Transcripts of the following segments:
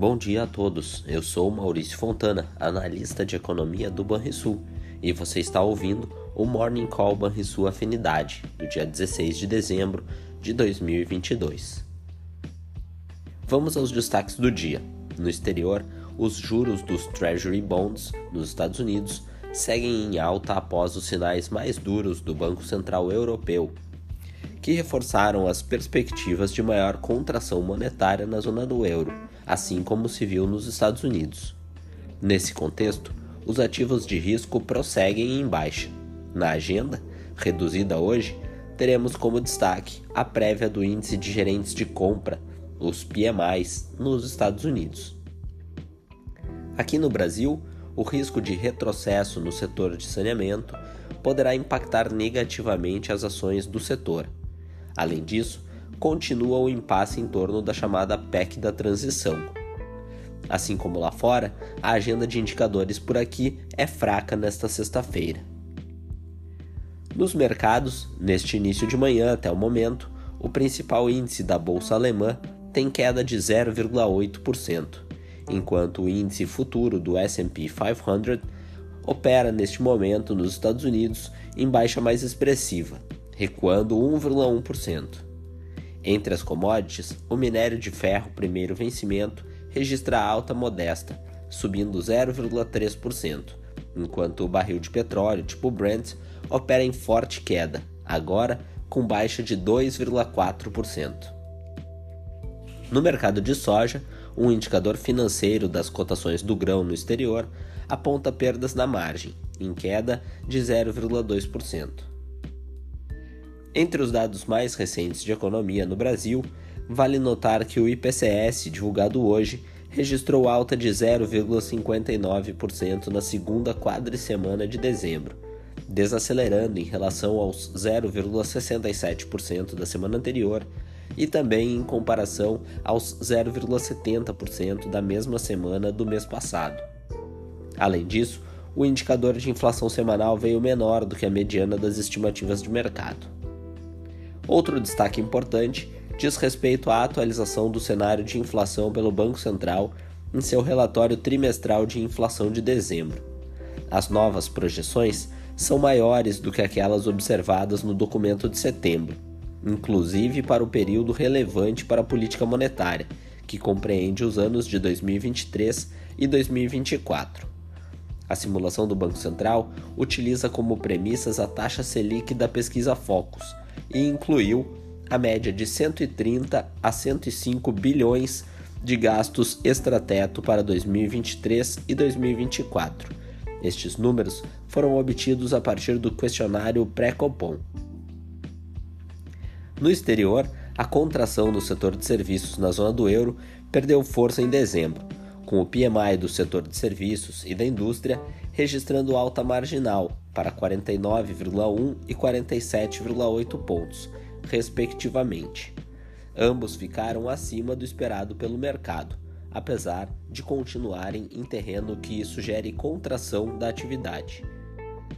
Bom dia a todos. Eu sou Maurício Fontana, analista de economia do Banrisul, e você está ouvindo o Morning Call Banrisul Afinidade, do dia 16 de dezembro de 2022. Vamos aos destaques do dia. No exterior, os juros dos Treasury Bonds nos Estados Unidos seguem em alta após os sinais mais duros do Banco Central Europeu, que reforçaram as perspectivas de maior contração monetária na zona do euro assim como se viu nos Estados Unidos. Nesse contexto, os ativos de risco prosseguem em baixa. Na agenda, reduzida hoje, teremos como destaque a prévia do Índice de Gerentes de Compra, os PMIs, nos Estados Unidos. Aqui no Brasil, o risco de retrocesso no setor de saneamento poderá impactar negativamente as ações do setor. Além disso, continua o impasse em torno da chamada PEC da transição. Assim como lá fora, a agenda de indicadores por aqui é fraca nesta sexta-feira. Nos mercados, neste início de manhã até o momento, o principal índice da bolsa alemã tem queda de 0,8%, enquanto o índice futuro do S&P 500 opera neste momento nos Estados Unidos em baixa mais expressiva, recuando 1,1%. Entre as commodities, o minério de ferro primeiro vencimento registra alta modesta, subindo 0,3%, enquanto o barril de petróleo tipo Brent opera em forte queda, agora com baixa de 2,4%. No mercado de soja, um indicador financeiro das cotações do grão no exterior aponta perdas na margem, em queda de 0,2%. Entre os dados mais recentes de economia no Brasil, vale notar que o IPCS, divulgado hoje, registrou alta de 0,59% na segunda quadricemana de dezembro, desacelerando em relação aos 0,67% da semana anterior e também em comparação aos 0,70% da mesma semana do mês passado. Além disso, o indicador de inflação semanal veio menor do que a mediana das estimativas de mercado. Outro destaque importante diz respeito à atualização do cenário de inflação pelo Banco Central em seu relatório trimestral de inflação de dezembro. As novas projeções são maiores do que aquelas observadas no documento de setembro, inclusive para o período relevante para a política monetária, que compreende os anos de 2023 e 2024. A simulação do Banco Central utiliza como premissas a taxa Selic da pesquisa Focus, e incluiu a média de 130 a 105 bilhões de gastos extrateto para 2023 e 2024. Estes números foram obtidos a partir do questionário pré-Copom. No exterior, a contração do setor de serviços na zona do euro perdeu força em dezembro, com o PMI do setor de serviços e da indústria registrando alta marginal para 49,1 e 47,8 pontos, respectivamente. Ambos ficaram acima do esperado pelo mercado, apesar de continuarem em terreno que sugere contração da atividade.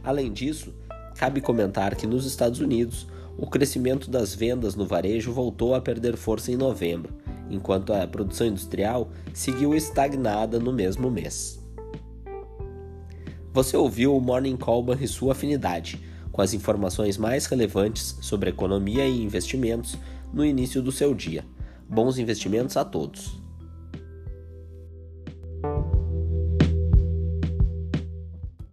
Além disso, cabe comentar que nos Estados Unidos o crescimento das vendas no varejo voltou a perder força em novembro, enquanto a produção industrial seguiu estagnada no mesmo mês. Você ouviu o Morning Call e sua afinidade, com as informações mais relevantes sobre economia e investimentos no início do seu dia. Bons investimentos a todos!